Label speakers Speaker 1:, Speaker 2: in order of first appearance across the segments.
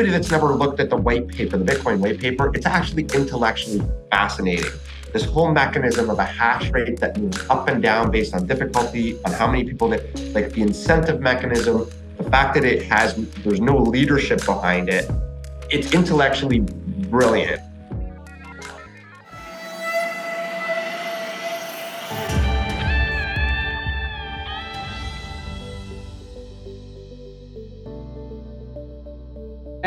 Speaker 1: anybody that's never looked at the white paper, the Bitcoin white paper, it's actually intellectually fascinating. This whole mechanism of a hash rate that moves up and down based on difficulty, on how many people that, like the incentive mechanism, the fact that it has, there's no leadership behind it, it's intellectually brilliant.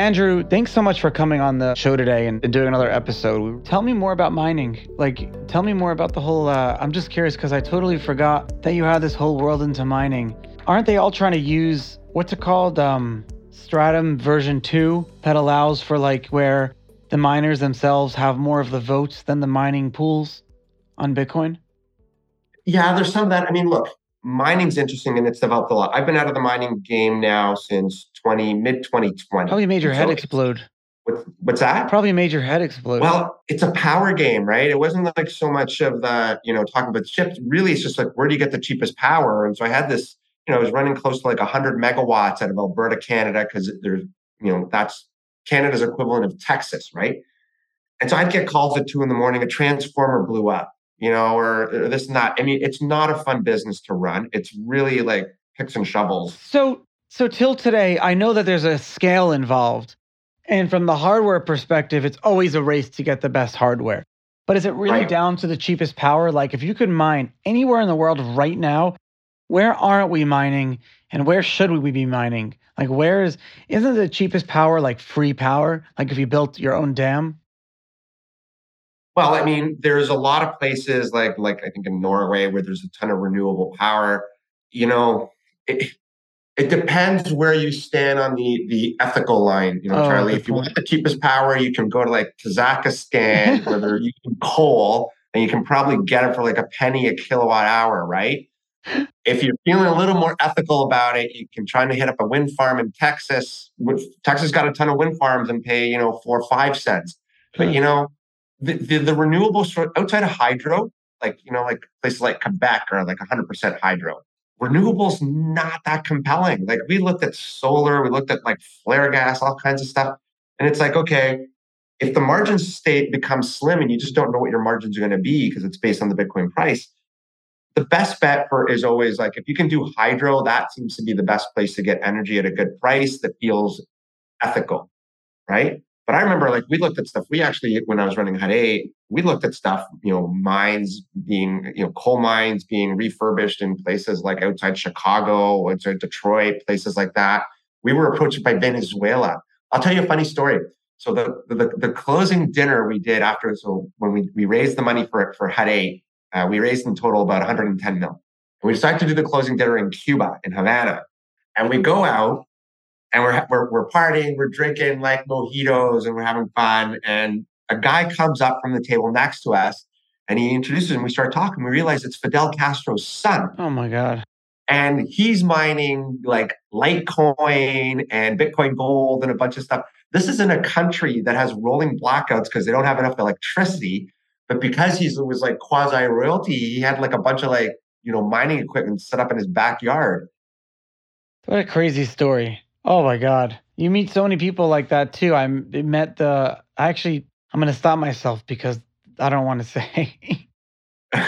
Speaker 2: Andrew, thanks so much for coming on the show today and, and doing another episode. Tell me more about mining. Like, tell me more about the whole. Uh, I'm just curious because I totally forgot that you had this whole world into mining. Aren't they all trying to use what's it called? Um, Stratum version 2 that allows for like where the miners themselves have more of the votes than the mining pools on Bitcoin?
Speaker 1: Yeah, there's some of that. I mean, look, mining's interesting and it's developed a lot. I've been out of the mining game now since 20 mid 2020.
Speaker 2: Probably made your head explode.
Speaker 1: What's, what's that?
Speaker 2: Probably made your head explode.
Speaker 1: Well, it's a power game, right? It wasn't like so much of the, you know, talking about chips. Really, it's just like where do you get the cheapest power? And so I had this, you know, I was running close to like 100 megawatts out of Alberta, Canada, because there's, you know, that's Canada's equivalent of Texas, right? And so I'd get calls at two in the morning. A transformer blew up you know, or, or this and that. I mean, it's not a fun business to run. It's really like picks and shovels.
Speaker 2: So, so till today, I know that there's a scale involved. And from the hardware perspective, it's always a race to get the best hardware. But is it really right. down to the cheapest power? Like, if you could mine anywhere in the world right now, where aren't we mining and where should we be mining? Like, where is, isn't the cheapest power like free power? Like, if you built your own dam?
Speaker 1: Well, I mean, there's a lot of places like like I think in Norway where there's a ton of renewable power. You know, it, it depends where you stand on the the ethical line. You know, oh, Charlie, if you want the cheapest power, you can go to like Kazakhstan where you can coal and you can probably get it for like a penny a kilowatt hour, right? If you're feeling a little more ethical about it, you can try to hit up a wind farm in Texas. Texas got a ton of wind farms and pay, you know, four or five cents. But you know, the, the, renewables outside of hydro, like, you know, like places like Quebec are like 100% hydro. Renewables not that compelling. Like we looked at solar, we looked at like flare gas, all kinds of stuff. And it's like, okay, if the margin state becomes slim and you just don't know what your margins are going to be because it's based on the Bitcoin price, the best bet for is always like if you can do hydro, that seems to be the best place to get energy at a good price that feels ethical, right? But I remember like we looked at stuff. We actually, when I was running Hut 8, we looked at stuff, you know, mines being, you know, coal mines being refurbished in places like outside Chicago, outside Detroit, places like that. We were approached by Venezuela. I'll tell you a funny story. So the the, the closing dinner we did after, so when we, we raised the money for for Hut 8, uh, we raised in total about 110 mil. And we decided to do the closing dinner in Cuba, in Havana. And we go out and we're, we're, we're partying, we're drinking like mojitos and we're having fun. And a guy comes up from the table next to us and he introduces him. We start talking. We realize it's Fidel Castro's son.
Speaker 2: Oh my God.
Speaker 1: And he's mining like Litecoin and Bitcoin Gold and a bunch of stuff. This is in a country that has rolling blackouts because they don't have enough electricity. But because he was like quasi royalty, he had like a bunch of like, you know, mining equipment set up in his backyard.
Speaker 2: What a crazy story. Oh my God. You meet so many people like that too. I met the, actually, I'm going to stop myself because I don't want to say.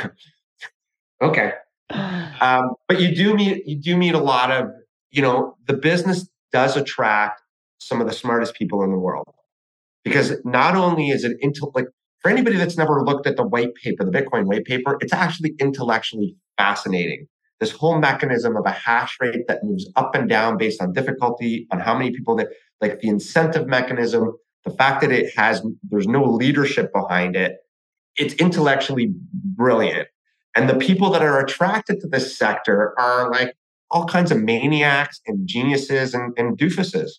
Speaker 1: okay. Um, but you do meet, you do meet a lot of, you know, the business does attract some of the smartest people in the world because not only is it into like for anybody that's never looked at the white paper, the Bitcoin white paper, it's actually intellectually fascinating this whole mechanism of a hash rate that moves up and down based on difficulty, on how many people that like the incentive mechanism, the fact that it has there's no leadership behind it, it's intellectually brilliant. And the people that are attracted to this sector are like all kinds of maniacs and geniuses and, and doofuses.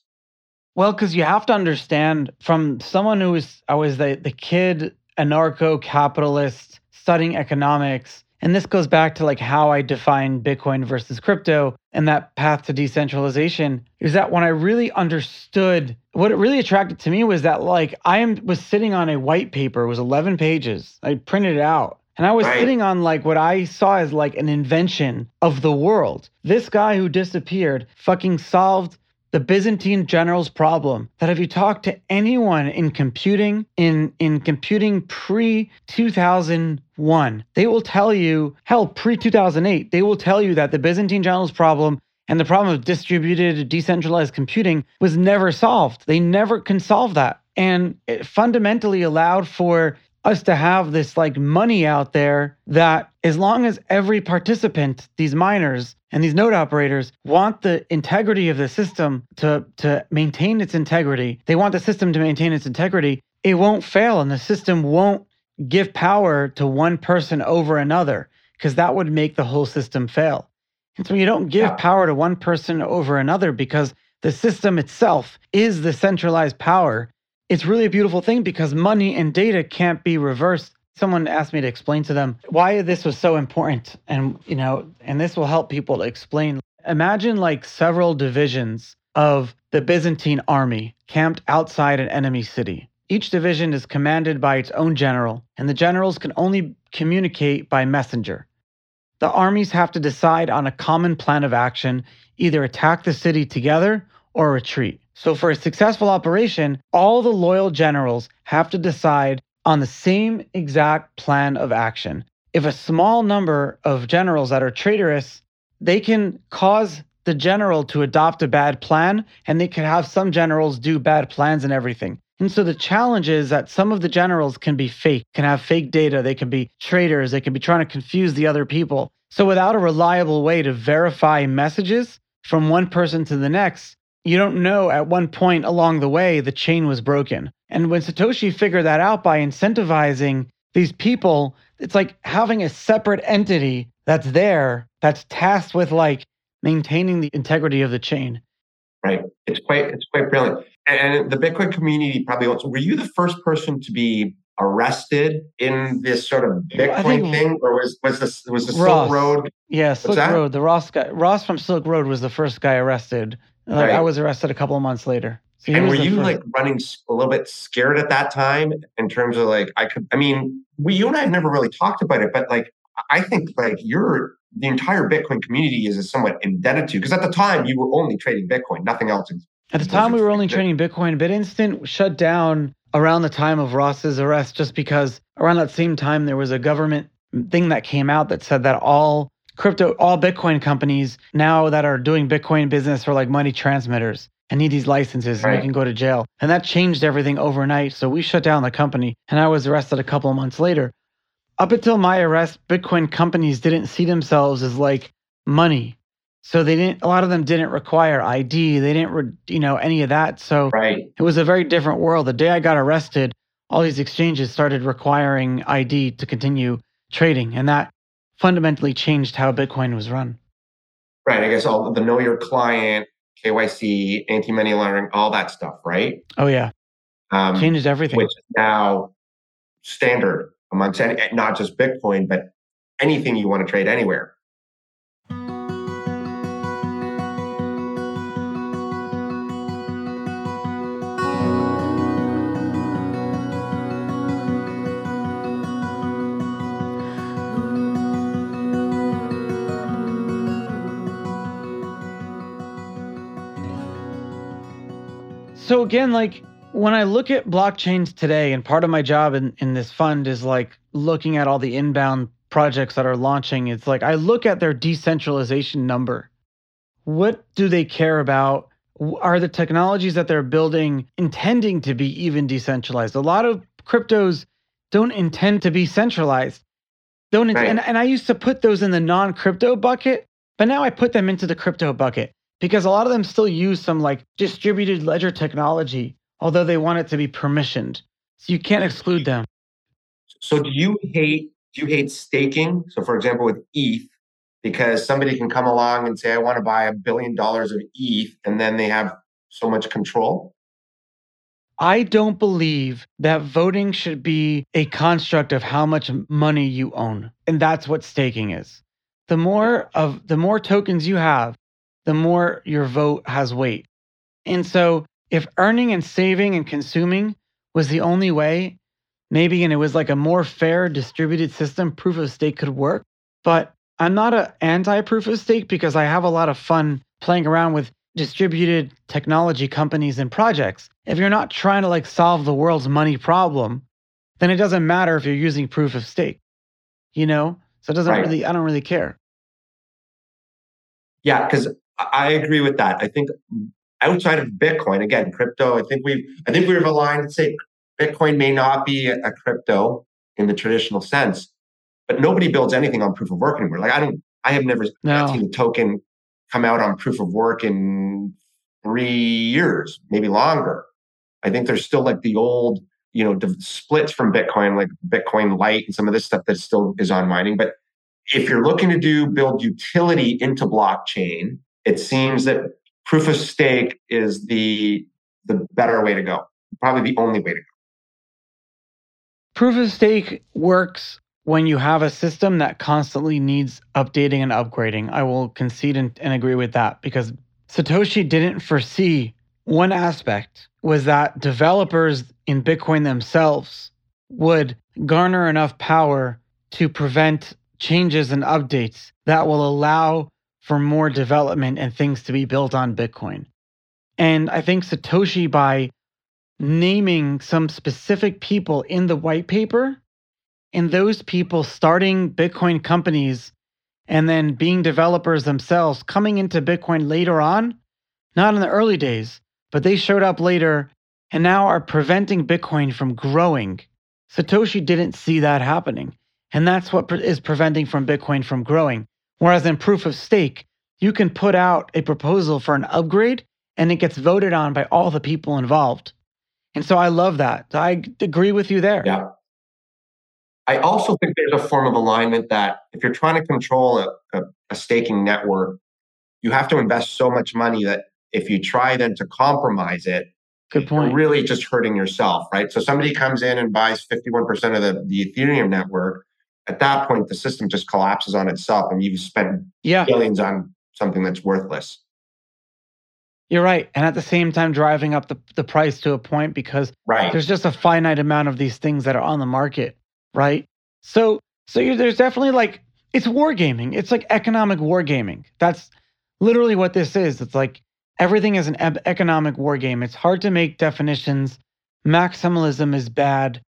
Speaker 2: Well, because you have to understand from someone who was I was the, the kid anarcho capitalist studying economics and this goes back to like how I define Bitcoin versus crypto and that path to decentralization is that when I really understood what it really attracted to me was that like I am was sitting on a white paper, it was 11 pages. I printed it out. And I was right. sitting on like what I saw as like an invention of the world. This guy who disappeared fucking solved the Byzantine general's problem that if you talk to anyone in computing, in, in computing pre 2001, they will tell you, hell, pre 2008, they will tell you that the Byzantine general's problem and the problem of distributed, decentralized computing was never solved. They never can solve that. And it fundamentally allowed for us to have this like money out there that as long as every participant, these miners and these node operators want the integrity of the system to, to maintain its integrity, they want the system to maintain its integrity, it won't fail and the system won't give power to one person over another because that would make the whole system fail. And so you don't give yeah. power to one person over another because the system itself is the centralized power it's really a beautiful thing because money and data can't be reversed. Someone asked me to explain to them why this was so important. And, you know, and this will help people to explain. Imagine like several divisions of the Byzantine army camped outside an enemy city. Each division is commanded by its own general, and the generals can only communicate by messenger. The armies have to decide on a common plan of action, either attack the city together or retreat. So, for a successful operation, all the loyal generals have to decide on the same exact plan of action. If a small number of generals that are traitorous, they can cause the general to adopt a bad plan, and they can have some generals do bad plans and everything. And so the challenge is that some of the generals can be fake, can have fake data, they can be traitors, they can be trying to confuse the other people. So without a reliable way to verify messages from one person to the next, you don't know at one point along the way the chain was broken. And when Satoshi figured that out by incentivizing these people, it's like having a separate entity that's there that's tasked with like maintaining the integrity of the chain.
Speaker 1: Right. It's quite it's quite brilliant. And the Bitcoin community probably also were you the first person to be arrested in this sort of Bitcoin thing, or was was this was the Ross, Silk Road?
Speaker 2: Yeah, Silk Road. The Ross guy, Ross from Silk Road was the first guy arrested. Right. I was arrested a couple of months later.
Speaker 1: So and were you first. like running a little bit scared at that time in terms of like I could? I mean, we you and I have never really talked about it, but like I think like you're the entire Bitcoin community is somewhat indebted to because at the time you were only trading Bitcoin, nothing else.
Speaker 2: At the time, we were only trading Bitcoin. BitInstant shut down around the time of Ross's arrest, just because around that same time there was a government thing that came out that said that all crypto, all Bitcoin companies now that are doing Bitcoin business are like money transmitters and need these licenses right. and you can go to jail. And that changed everything overnight. So we shut down the company and I was arrested a couple of months later. Up until my arrest, Bitcoin companies didn't see themselves as like money. So they didn't, a lot of them didn't require ID. They didn't, re, you know, any of that. So
Speaker 1: right.
Speaker 2: it was a very different world. The day I got arrested, all these exchanges started requiring ID to continue trading. And that fundamentally changed how Bitcoin was run.
Speaker 1: Right. I guess all the know your client, KYC, anti money laundering, all that stuff, right?
Speaker 2: Oh, yeah. Um, Changed everything.
Speaker 1: Which is now standard amongst any, not just Bitcoin, but anything you want to trade anywhere.
Speaker 2: So again, like when I look at blockchains today, and part of my job in, in this fund is like looking at all the inbound projects that are launching, it's like I look at their decentralization number. What do they care about? Are the technologies that they're building intending to be even decentralized? A lot of cryptos don't intend to be centralized. Don't right. and, and I used to put those in the non-crypto bucket, but now I put them into the crypto bucket because a lot of them still use some like distributed ledger technology, although they want it to be permissioned. So you can't exclude them.
Speaker 1: So do you hate do you hate staking? So for example, with ETH, because somebody can come along and say, I want to buy a billion dollars of ETH, and then they have so much control?
Speaker 2: I don't believe that voting should be a construct of how much money you own. And that's what staking is. The more of the more tokens you have, the more your vote has weight. And so, if earning and saving and consuming was the only way, maybe and it was like a more fair distributed system, proof of stake could work. But I'm not an anti proof of stake because I have a lot of fun playing around with distributed technology companies and projects. If you're not trying to like solve the world's money problem, then it doesn't matter if you're using proof of stake. You know? So it doesn't
Speaker 1: Right.
Speaker 2: really I don't really care.
Speaker 1: Yeah, because I agree with that. I think outside of Bitcoin, again, crypto, I think we've I think we've aligned to say Bitcoin may not be a, crypto in the traditional sense, but nobody builds anything on proof of work anymore. Like I don't I have never
Speaker 2: No.
Speaker 1: seen a token come out on proof of work in three years, maybe longer. I think there's still like the old, you know, splits from Bitcoin, like Bitcoin Lite and some of this stuff that still is on mining. But if you're looking to do build utility into blockchain, it seems that proof of stake is the the better way to go. Probably the only way to go.
Speaker 2: Proof of stake works when you have a system that constantly needs updating and upgrading. I will concede and, and agree with that because Satoshi didn't foresee one aspect was that developers in Bitcoin themselves would garner enough power to prevent changes and updates that will allow for more development and things to be built on Bitcoin. And I think Satoshi, by naming some specific people in the white paper and those people starting Bitcoin companies and then being developers themselves coming into Bitcoin later on, not in the early days, but they showed up later and now are preventing Bitcoin from growing. Satoshi didn't see that happening. And that's what is preventing from Bitcoin from growing. Whereas in proof of stake, you can put out a proposal for an upgrade and it gets voted on by all the people involved. And so I love that. I agree with you there.
Speaker 1: Yeah. I also think there's a form of alignment that if you're trying to control a, a, a staking network, you have to invest so much money that if you try then to compromise it,
Speaker 2: Good point.
Speaker 1: you're really just hurting yourself, right? So somebody comes in and buys 51% of the, the Ethereum network. At that point, the system just collapses on itself and you've spent
Speaker 2: Yeah,
Speaker 1: billions on something that's worthless.
Speaker 2: you're right. And at the same time, driving up the, the price to a point because
Speaker 1: Right.
Speaker 2: there's just a finite amount of these things that are on the market, right? So, so you there's definitely like it's wargaming. It's like economic wargaming. That's literally what this is. It's like everything is an economic war game. It's hard to make definitions. Maximalism is bad.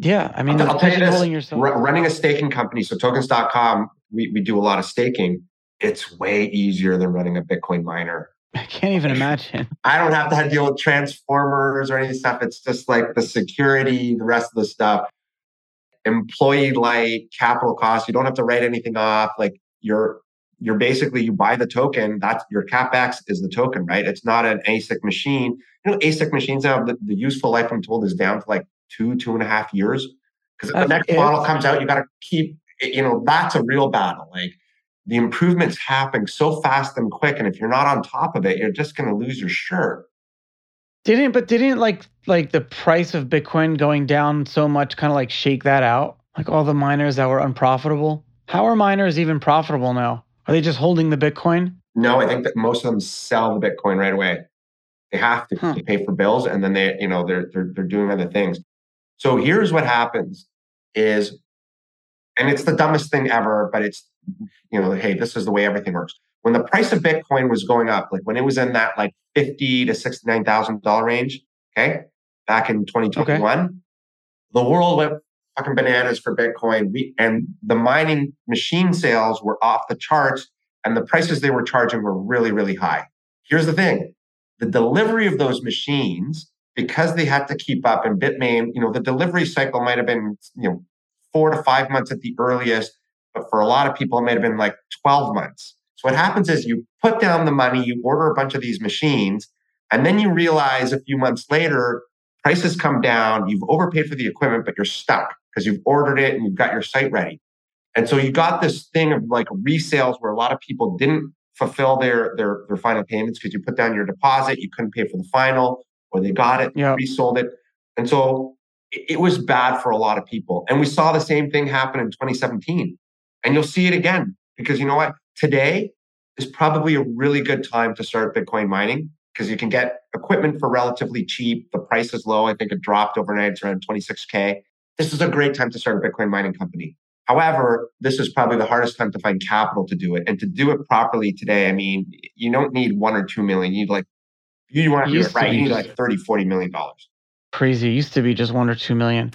Speaker 2: Yeah, I mean,
Speaker 1: I'll, tell you this,
Speaker 2: yourself.
Speaker 1: ru- running a staking company, so tokens.com, we, we do a lot of staking. It's way easier than running a Bitcoin miner.
Speaker 2: I can't even imagine.
Speaker 1: I don't have to deal with transformers or any stuff. It's just like the security, the rest of the stuff. Employee like capital costs. You don't have to write anything off. Like you're you're basically you buy the token. That's your capex is the token, right? It's not an ASIC machine. You know, ASIC machines now the, the useful life I'm told is down to like two, two and a half years. Because if the next model comes out, you got to keep. You know, that's a real battle. Like the improvements happen so fast and quick, and if you're not on top of it, you're just going to lose your shirt.
Speaker 2: Didn't but didn't like like the price of Bitcoin going down so much kind of like shake that out? Like all the miners that were unprofitable. How are miners even profitable now? Are they just holding the Bitcoin?
Speaker 1: No, I think that most of them sell the Bitcoin right away. They have to,
Speaker 2: Huh.
Speaker 1: to pay for bills, and then they, you know, they're they're they're doing other things. So here's what happens: is, and it's the dumbest thing ever, but it's, you know, hey, this is the way everything works. When the price of Bitcoin was going up, like when it was in that like fifty to sixty nine thousand dollar range, okay, back in twenty twenty one, the world went fucking bananas for Bitcoin. We and the mining machine sales were off the charts and the prices they were charging were really, really high. Here's the thing the delivery of those machines, because they had to keep up, and Bitmain, you know, the delivery cycle might have been, you know, four to five months at the earliest, but for a lot of people, it might have been like 12 months. So what happens is you put down the money, you order a bunch of these machines, and then you realize a few months later, prices come down, you've overpaid for the equipment, but you're stuck because you've ordered it and you've got your site ready. And so you got this thing of like resales where a lot of people didn't fulfill their their their final payments because you put down your deposit, you couldn't pay for the final, or they got it,
Speaker 2: Yeah.
Speaker 1: resold it. And so it, it was bad for a lot of people. And we saw the same thing happen in 2017. And you'll see it again because you know what? Today is probably a really good time to start Bitcoin mining because you can get equipment for relatively cheap. The price is low. I think it dropped overnight. It's around 26K. This is a great time to start a Bitcoin mining company. However, this is probably the hardest time to find capital to do it. And to do it properly today, I mean, you don't need one or two million. You need like, you want to do it right. You need like 30, 40 million dollars.
Speaker 2: Crazy. It used to be just one or two million.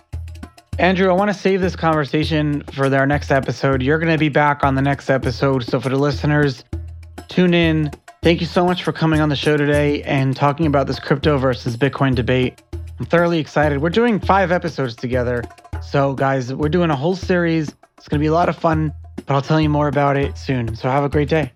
Speaker 2: Andrew, I want to save this conversation for our next episode. You're going to be back on the next episode. So for the listeners, tune in. Thank you so much for coming on the show today and talking about this crypto versus Bitcoin debate. I'm thoroughly excited. We're doing five episodes together. So, guys, we're doing a whole series. It's going to be a lot of fun, but I'll tell you more about it soon. So, have a great day.